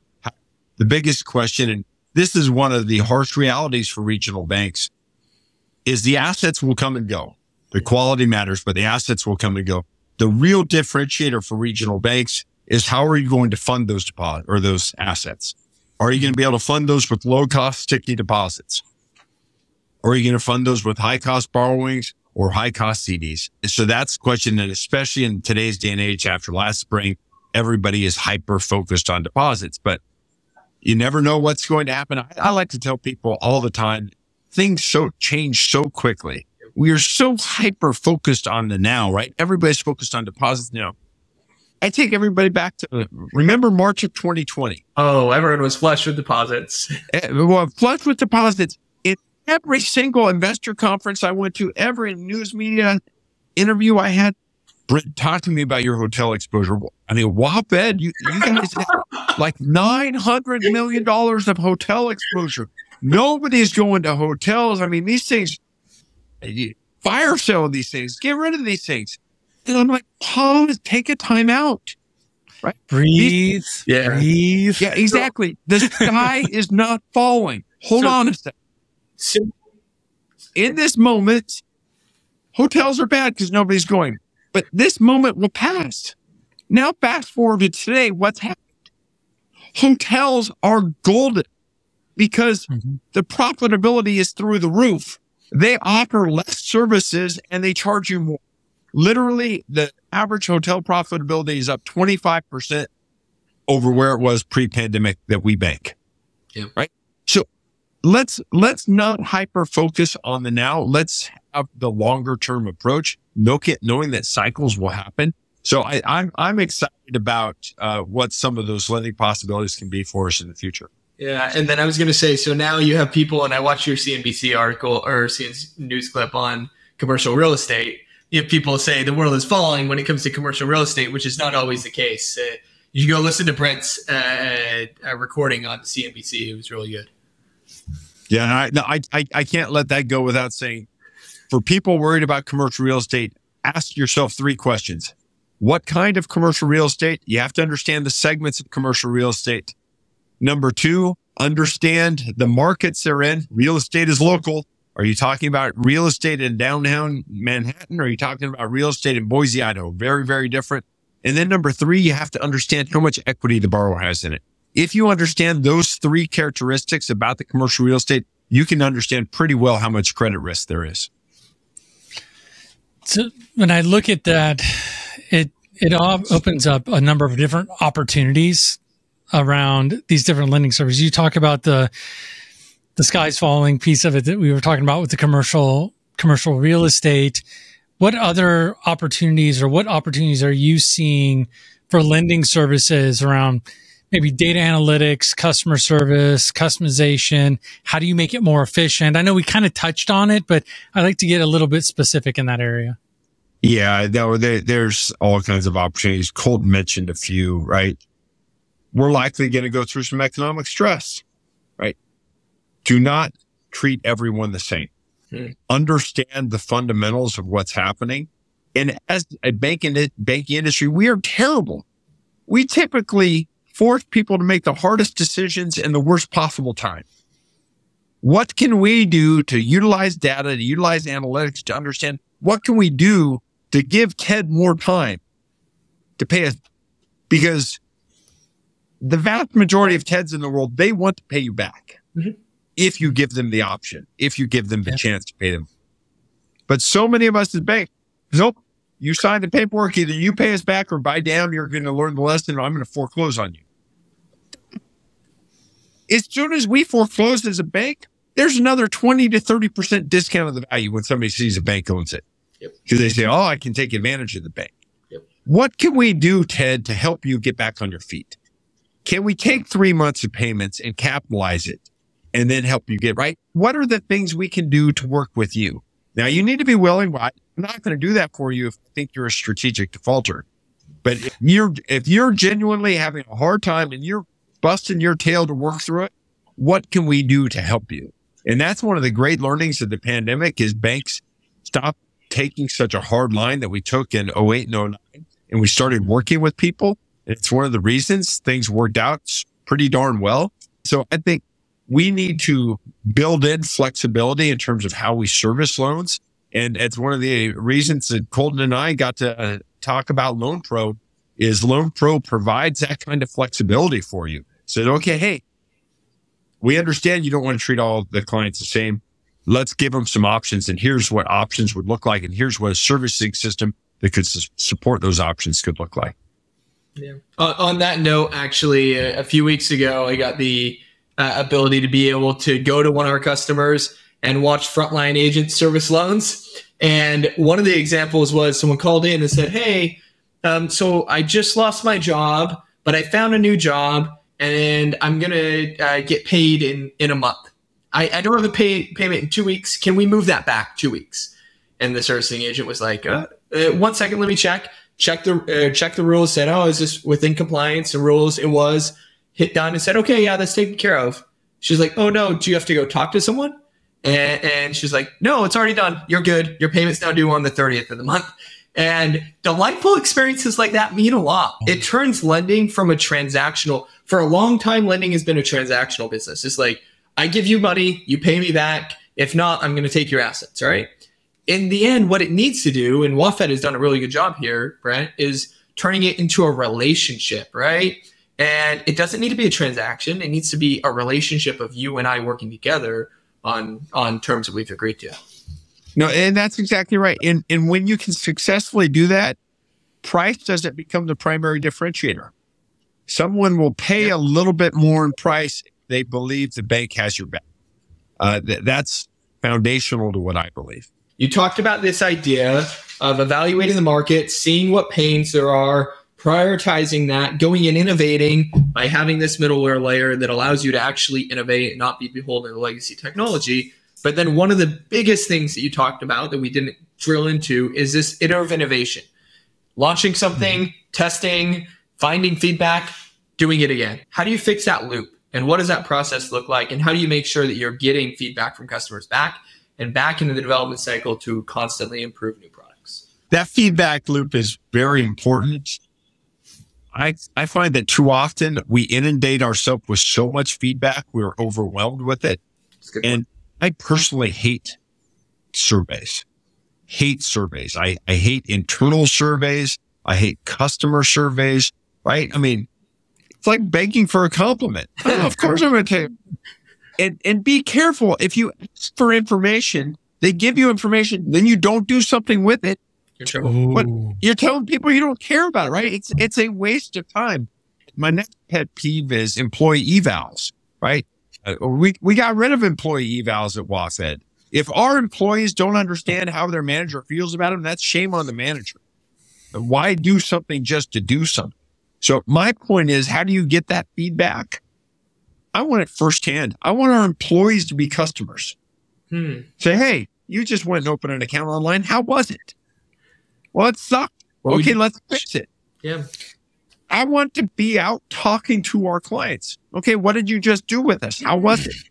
The biggest question, and this is one of the harsh realities for regional banks is the assets will come and go. The quality matters, but the assets will come and go. The real differentiator for regional banks is how are you going to fund those deposit or those assets? Are you going to be able to fund those with low cost sticky deposits? Or are you going to fund those with high cost borrowings or high cost CDs? So that's the question. that especially in today's day and age after last spring, everybody is hyper focused on deposits, but you never know what's going to happen. I, I like to tell people all the time, things so change so quickly. We are so hyper focused on the now, right? Everybody's focused on deposits now. I take everybody back to remember March of 2020. Oh, everyone was flush with deposits. Eh, well, flush with deposits. In every single investor conference I went to, every news media interview I had, Brent, talk to me about your hotel exposure. I mean, WaFd, you, you guys have like $900 million of hotel exposure. Nobody's going to hotels. I mean, these things, fire sale these things, get rid of these things. And I'm like, pause, take a time out. Right? Breathe. Yeah. Breathe. Yeah, exactly. The (laughs) sky is not falling. Hold So- on a second. So, In this moment, hotels are bad because nobody's going. But this moment will pass. Now, fast forward to today, what's happened? Hotels are golden because Mhm. the profitability is through the roof. They offer less services and they charge you more. Literally, the average hotel profitability is up 25% over where it was pre-pandemic that we bank. Yeah. Right. So let's, let's not hyper focus on the now. Let's have the longer term approach, knowing that cycles will happen. So I, I'm, I'm excited about, uh, what some of those lending possibilities can be for us in the future. Yeah, and then I was going to say, so now you have people, and I watched your CNBC article or CNBC news clip on commercial real estate. You have people say the world is falling when it comes to commercial real estate, which is not always the case. Uh, you go listen to Brent's uh, uh, recording on CNBC; it was really good. Yeah, I, no, I, I, I can't let that go without saying, for people worried about commercial real estate, ask yourself three questions. What kind of commercial real estate? You have to understand the segments of commercial real estate. Number two, understand the markets they're in. Real estate is local. Are you talking about real estate in downtown Manhattan? Or are you talking about real estate in Boise, Idaho? Very, very different. And then number three, you have to understand how much equity the borrower has in it. If you understand those three characteristics about the commercial real estate, you can understand pretty well how much credit risk there is. So when I look at that, it it opens up a number of different opportunities around these different lending services. You talk about the the sky's falling piece of it that we were talking about with the commercial commercial real estate. What other opportunities or what opportunities are you seeing for lending services around maybe data analytics, customer service, customization? How do you make it more efficient? I know we kind of touched on it, but I'd like to get a little bit specific in that area. Yeah, there, there's all kinds of opportunities. Colt mentioned a few, right? We're likely going to go through some economic stress, right? Do not treat everyone the same. Hmm. Understand the fundamentals of what's happening. And as a banking, banking industry, we are terrible. We typically force people to make the hardest decisions in the worst possible time. What can we do to utilize data, to utilize analytics to understand what can we do to give Tedd more time to pay us? Because the vast majority of Teds in the world, they want to pay you back Mhm. if you give them the option, if you give them the Yeah. chance to pay them. But so many of us as bank, nope. You sign the paperwork, either you pay us back or by damn, you're going to learn the lesson or I'm going to foreclose on you. As soon as we foreclose as a bank, there's another 20 to 30% discount of the value when somebody sees a bank owns it. Yep. Because they say, oh, I can take advantage of the bank. Yep. what can we do, Tedd, to help you get back on your feet? Can we take three months of payments and capitalize it and then help you get right? What are the things we can do to work with you? Now you need to be willing. I'm not going to do that for you if I think you're a strategic defaulter. But if you're, if you're genuinely having a hard time and you're busting your tail to work through it, what can we do to help you? And that's one of the great learnings of the pandemic is banks stop taking such a hard line that we took in 08 and 09 and we started working with people. It's one of the reasons things worked out pretty darn well. So I think we need to build in flexibility in terms of how we service loans. And it's one of the reasons that Colton and I got to uh, talk about LoanPro is LoanPro provides that kind of flexibility for you. Said, okay, hey, we understand you don't want to treat all the clients the same. Let's give them some options. And here's what options would look like. And here's what a servicing system that could su- support those options could look like. Yeah. Uh, on that note, actually, a, a, few weeks ago, I got the uh, ability to be able to go to one of our customers and watch frontline agent service loans. And one of the examples was someone called in and said, Hey, um, so I just lost my job, but I found a new job and I'm going to uh, get paid in, in a month. I, I don't have a pay, payment in two weeks. Can we move that back two weeks? And the servicing agent was like, uh, uh, one second, let me check. Check the uh, check the rules. Said, oh, is this within compliance and rules? It was. Hit done and said, okay, yeah, that's taken care of. She's like, oh no, do you have to go talk to someone? And, and she's like, no, it's already done. You're good. Your payment's now due on the 30th of the month. And delightful experiences like that mean a lot. It turns lending from a transactional, for a long time, lending has been a transactional business. It's like, I give you money, you pay me back. If not, I'm going to take your assets, right? In the end, what it needs to do, and WaFd has done a really good job here, Brent, is turning it into a relationship, right? And it doesn't need to be a transaction. It needs to be a relationship of you and I working together on on terms that we've agreed to. No, and that's exactly right. And and when you can successfully do that, price doesn't become the primary differentiator. Someone will pay yeah. a little bit more in price. They believe the bank has your back. Uh, th- that's foundational to what I believe. You talked about this idea of evaluating the market, seeing what pains there are, prioritizing that, going and innovating by having this middleware layer that allows you to actually innovate and not be beholden to legacy technology. But then one of the biggest things that you talked about that we didn't drill into is this iterative innovation. Launching something, mm-hmm. testing, finding feedback, doing it again. How do you fix that loop? And what does that process look like? And how do you make sure that you're getting feedback from customers back and back into the development cycle to constantly improve new products. That feedback loop is very important. I, I find that too often we inundate ourselves with so much feedback, we're overwhelmed with it. And I personally hate surveys, hate surveys. I, I hate internal surveys. I hate customer surveys, right? I mean, it's like begging for a compliment. Oh, (laughs) of course I'm going to take and, and be careful. If you ask for information, they give you information, then you don't do something with it. You're, but you're telling people you don't care about it, right? It's, it's a waste of time. My next pet peeve is employee evals, right? Uh, we, we got rid of employee evals at WaFd. If our employees don't understand how their manager feels about them, that's shame on the manager. Why do something just to do something? So my point is, how do you get that feedback? I want it firsthand. I want our employees to be customers. Hmm. Say, hey, you just went and opened an account online. How was it? Well, it sucked. Well, okay, let's fix it. Yeah. I want to be out talking to our clients. Okay, what did you just do with us? How was it? (laughs)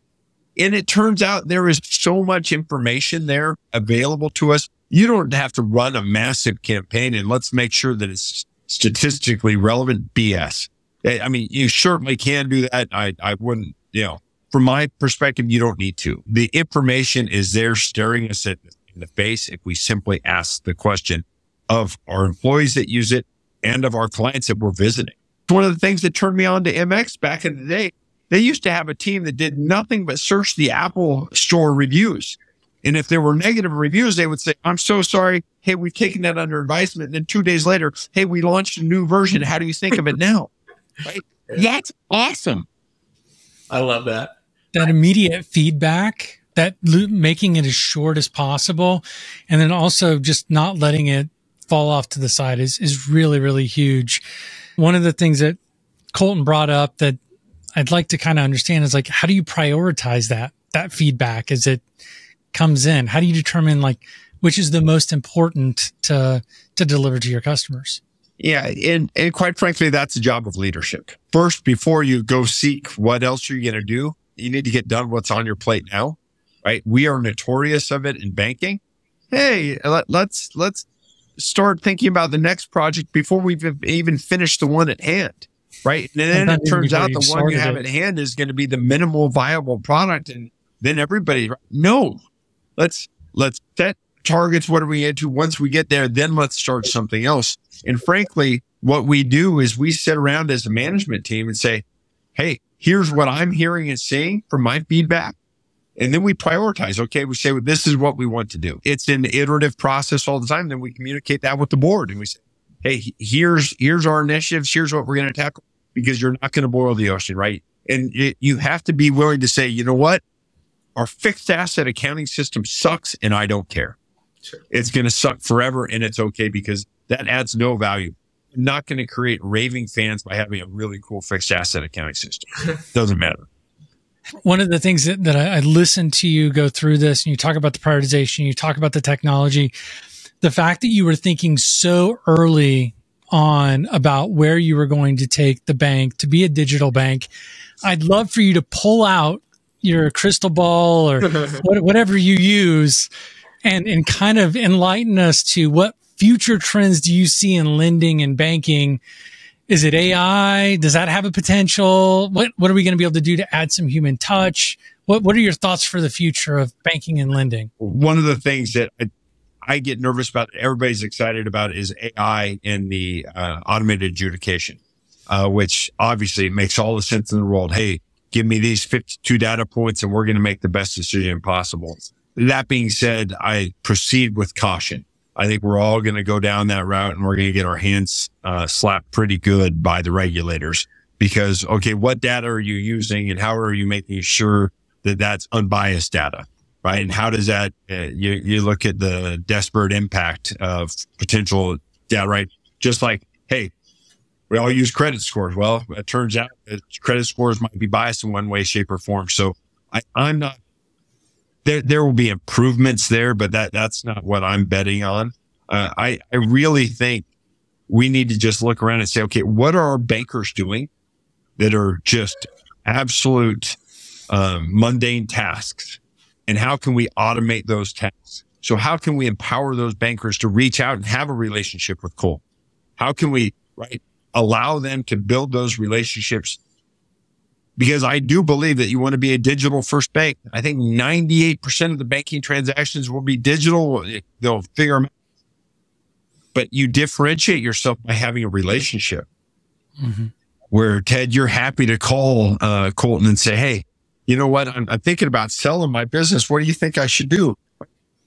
And it turns out there is so much information there available to us. You don't have to run a massive campaign and let's make sure that it's statistically relevant BS. I mean, you certainly can do that. I, I wouldn't, you know, from my perspective, you don't need to. The information is there staring us in the face if we simply ask the question of our employees that use it and of our clients that we're visiting. It's One of the things that turned me on to MX back in the day, they used to have a team that did nothing but search the Apple store reviews. And if there were negative reviews, they would say, I'm so sorry. Hey, we've taken that under advisement. And then two days later, hey, we launched a new version. How do you think of it now? (laughs) Right? That's awesome. I love that. That immediate feedback, that making it as short as possible, and then also just not letting it fall off to the side is is really really huge. One of the things that Colton brought up that I'd like to kind of understand is like how do you prioritize that that feedback as it comes in? How do you determine like which is the most important to to deliver to your customers? Yeah, and and quite frankly, that's the job of leadership. First, before you go seek what else you're going to do, you need to get done what's on your plate now. Right? We are notorious of it in banking. Hey, let, let's let's start thinking about the next project before we've even finished the one at hand. Right. And then it turns out the one you have it. at hand is going to be the minimal viable product. And then everybody, no, let's, let's set targets. What are we into? Once we get there, then let's start something else. And frankly, what we do is we sit around as a management team and say, Hey, here's what I'm hearing and seeing from my feedback. And then we prioritize. Okay. We say, well, this is what we want to do. It's an iterative process all the time. Then we communicate that with the board and we say, Hey, here's, here's our initiatives. Here's what we're going to tackle because you're not going to boil the ocean, right? And it, you have to be willing to say, you know what? Our fixed asset accounting system sucks and I don't care. Sure. It's going to suck forever and it's okay because that adds no value. I'm not going to create raving fans by having a really cool fixed asset accounting system. (laughs) Doesn't matter. One of the things that, that I, I listened to you go through this and you talk about the prioritization, you talk about the technology, the fact that you were thinking so early on about where you were going to take the bank to be a digital bank. I'd love for you to pull out your crystal ball or (laughs) whatever you use and, and kind of enlighten us to what future trends do you see in lending and banking? Is it AI? Does that have a potential? What, what are we going to be able to do to add some human touch? What, what are your thoughts for the future of banking and lending? One of the things that I I get nervous about, everybody's excited about is AI in the uh, automated adjudication, uh, which obviously makes all the sense in the world. Hey, give me these 52 data points and we're going to make the best decision possible. That being said, I proceed with caution. I think we're all going to go down that route and we're going to get our hands uh, slapped pretty good by the regulators because, okay, what data are you using and how are you making sure that that's unbiased data? right? And how does that, uh, you, you look at the disparate impact of potential debt, right? Just like, hey, we all use credit scores. Well, it turns out that credit scores might be biased in one way, shape or form. So I, I'm not, there, there will be improvements there, but that, that's not what I'm betting on. Uh, I, I really think we need to just look around and say, okay, what are our bankers doing that are just absolute um, mundane tasks and how can we automate those tasks? So how can we empower those bankers to reach out and have a relationship with Cole? How can we, right, allow them to build those relationships? Because I do believe that you want to be a digital first bank. I think 98% of the banking transactions will be digital. They'll figure them out. But you differentiate yourself by having a relationship mm-hmm. where Tedd, you're happy to call, uh, Colton and say, Hey, you know what? I'm, I'm thinking about selling my business. What do you think I should do?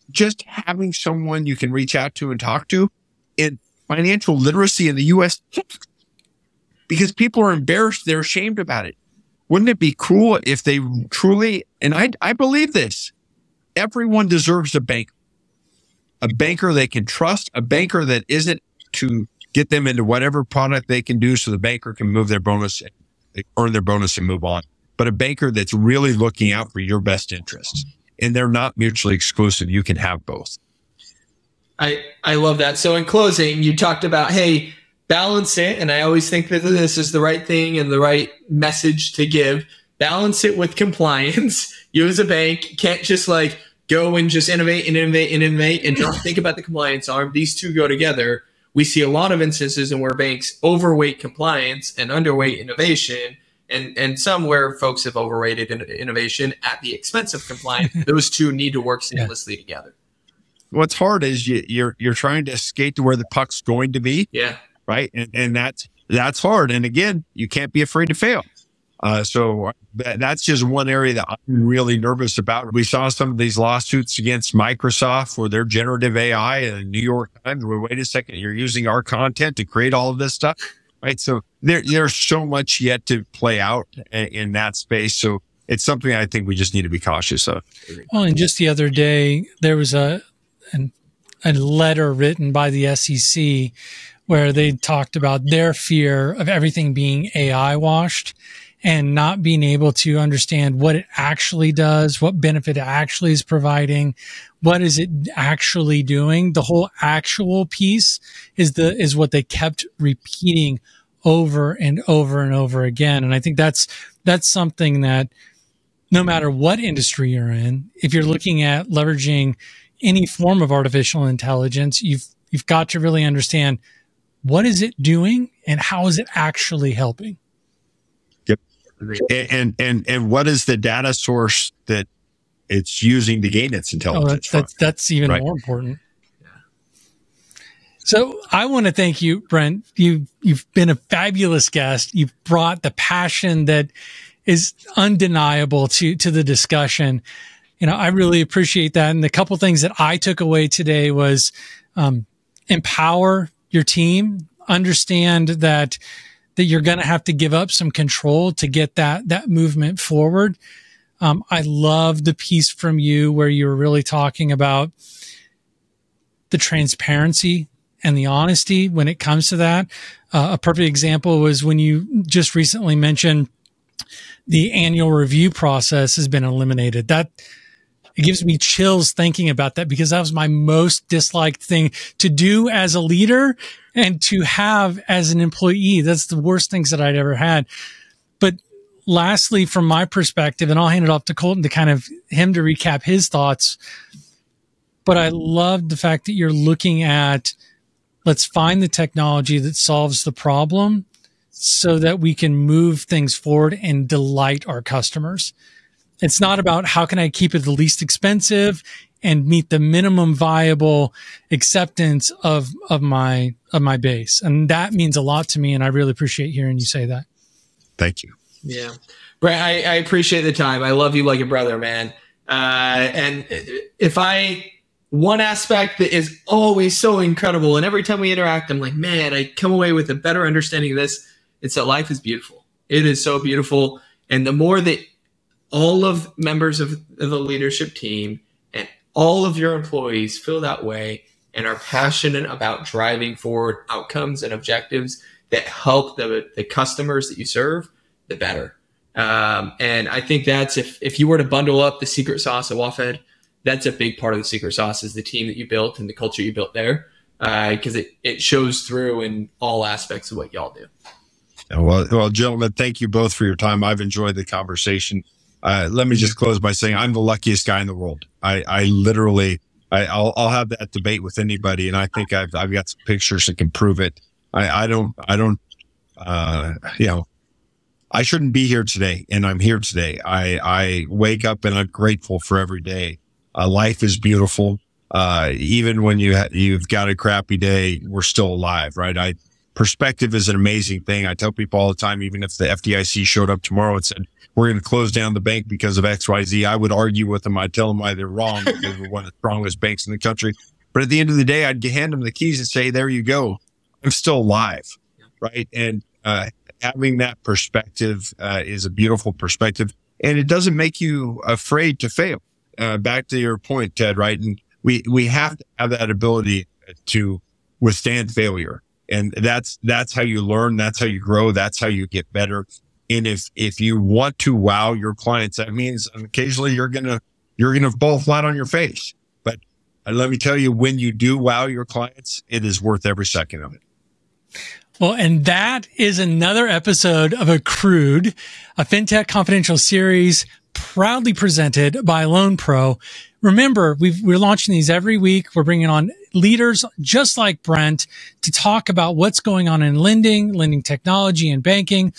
Just having someone you can reach out to and talk to in financial literacy in the U.S. because people are embarrassed. They're ashamed about it. Wouldn't it be cool if they truly, and I, I believe this, everyone deserves a banker, a banker they can trust, a banker that isn't to get them into whatever product they can do so the banker can move their bonus, they earn their bonus and move on but a banker that's really looking out for your best interests. And they're not mutually exclusive. You can have both. I, I love that. So in closing, you talked about, hey, balance it. And I always think that this is the right thing and the right message to give. Balance it with compliance. (laughs) You as a bank can't just like go and just innovate and innovate and innovate and don't think about the compliance arm. These two go together. We see a lot of instances in where banks overweight compliance and underweight innovation and and some where folks have overrated innovation at the expense of compliance. (laughs) Those two need to work seamlessly yeah. together. What's hard is you, you're you're trying to skate to where the puck's going to be. Yeah. Right. And and that's that's hard. And again, you can't be afraid to fail. Uh, so that, that's just one area that I'm really nervous about. We saw some of these lawsuits against Microsoft for their generative AI and New York Times. Well, wait a second, you're using our content to create all of this stuff right? So there, there's so much yet to play out in that space. So it's something I think we just need to be cautious of. Well, and just the other day, there was a, an, a letter written by the SEC where they talked about their fear of everything being AI washed and not being able to understand what it actually does, what benefit it actually is providing, what is it actually doing. The whole actual piece is the, is what they kept repeating over and over and over again. And I think that's, that's something that no matter what industry you're in, if you're looking at leveraging any form of artificial intelligence, you've, you've got to really understand what is it doing and how is it actually helping? Yep. and and and what is the data source that it's using to gain its intelligence? Oh, that's, that's, that's even right. more important. So I want to thank you, Brent. You you've been a fabulous guest. You've brought the passion that is undeniable to to the discussion. You know, I really appreciate that. And the couple things that I took away today was um, empower your team, understand that that you're going to have to give up some control to get that that movement forward. Um, I love the piece from you where you were really talking about the transparency and the honesty when it comes to that. Uh, a perfect example was when you just recently mentioned the annual review process has been eliminated. That it gives me chills thinking about that because that was my most disliked thing to do as a leader and to have as an employee. That's the worst things that I'd ever had. But lastly, from my perspective, and I'll hand it off to Colton to kind of him to recap his thoughts. But I love the fact that you're looking at let's find the technology that solves the problem so that we can move things forward and delight our customers. It's not about how can I keep it the least expensive and meet the minimum viable acceptance of of my of my base. And that means a lot to me and I really appreciate hearing you say that. Thank you. Yeah. Brent, I, I appreciate the time. I love you like a brother, man. Uh, and if I one aspect that is always so incredible, and every time we interact, I'm like, man, I come away with a better understanding of this. It's that life is beautiful. It is so beautiful. And the more that all of members of the leadership team and all of your employees feel that way and are passionate about driving forward outcomes and objectives that help the, the customers that you serve, the better. Um, and I think that's if, if you were to bundle up the secret sauce of WaFd, that's a big part of the secret sauce is the team that you built and the culture you built there. Because uh, it, it shows through in all aspects of what y'all do. Well, well, gentlemen, thank you both for your time. I've enjoyed the conversation. Uh, let me just close by saying I'm the luckiest guy in the world. I, I literally, I, will I'll have that debate with anybody, and I think I've I've got some pictures that can prove it. I, I don't I don't, uh, you know, I shouldn't be here today, and I'm here today. I I wake up and I'm grateful for every day. Uh, life is beautiful. Uh, even when you ha- you've got a crappy day, we're still alive, right? I perspective is an amazing thing. I tell people all the time, even if the FDIC showed up tomorrow and said, we're going to close down the bank because of XYZ, I would argue with them. I'd tell them why they're wrong (laughs) because we're one of the strongest banks in the country. But at the end of the day, I'd hand them the keys and say, there you go. I'm still alive. Right. And, uh, having that perspective, uh, is a beautiful perspective and it doesn't make you afraid to fail. Uh, back to your point, Tedd, right? And we, we have to have that ability to withstand failure and that's, that's how you learn. That's how you grow. That's how you get better. And if, if you want to wow your clients, that means occasionally you're going to, you're going to fall flat on your face. But let me tell you, when you do wow your clients, it is worth every second of it. Well, and that is another episode of Accrued, a FinTech Confidential series proudly presented by LoanPro. Remember, we are launching these every week. We're bringing on leaders just like Brent to talk about what's going on in lending, lending technology and banking.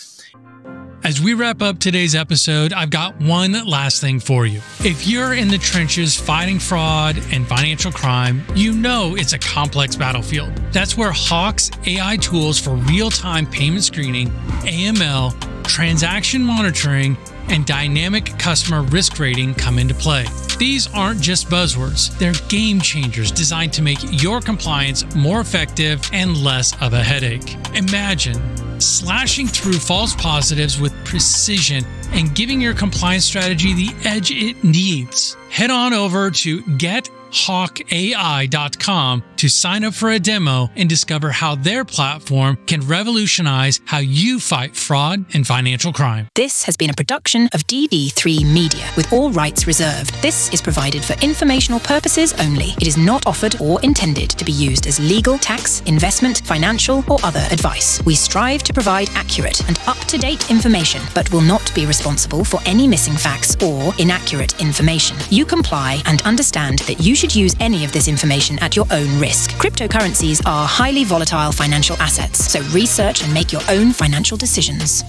As we wrap up today's episode, I've got one last thing for you. If you're in the trenches fighting fraud and financial crime, you know it's a complex battlefield. That's where Hawk's AI tools for real time payment screening, AML, transaction monitoring, and dynamic customer risk rating come into play. These aren't just buzzwords, they're game changers designed to make your compliance more effective and less of a headache. Imagine slashing through false positives with precision and giving your compliance strategy the edge it needs. Head on over to get hawkai.com to sign up for a demo and discover how their platform can revolutionize how you fight fraud and financial crime. This has been a production of DD3 Media with all rights reserved. This is provided for informational purposes only. It is not offered or intended to be used as legal, tax, investment, financial, or other advice. We strive to provide accurate and up to date information, but will not be responsible for any missing facts or inaccurate information. You comply and understand that you should use any of this information at your own risk. Cryptocurrencies are highly volatile financial assets, so research and make your own financial decisions.